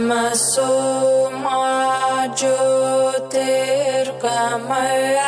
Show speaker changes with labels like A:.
A: Kama so ma jo kamar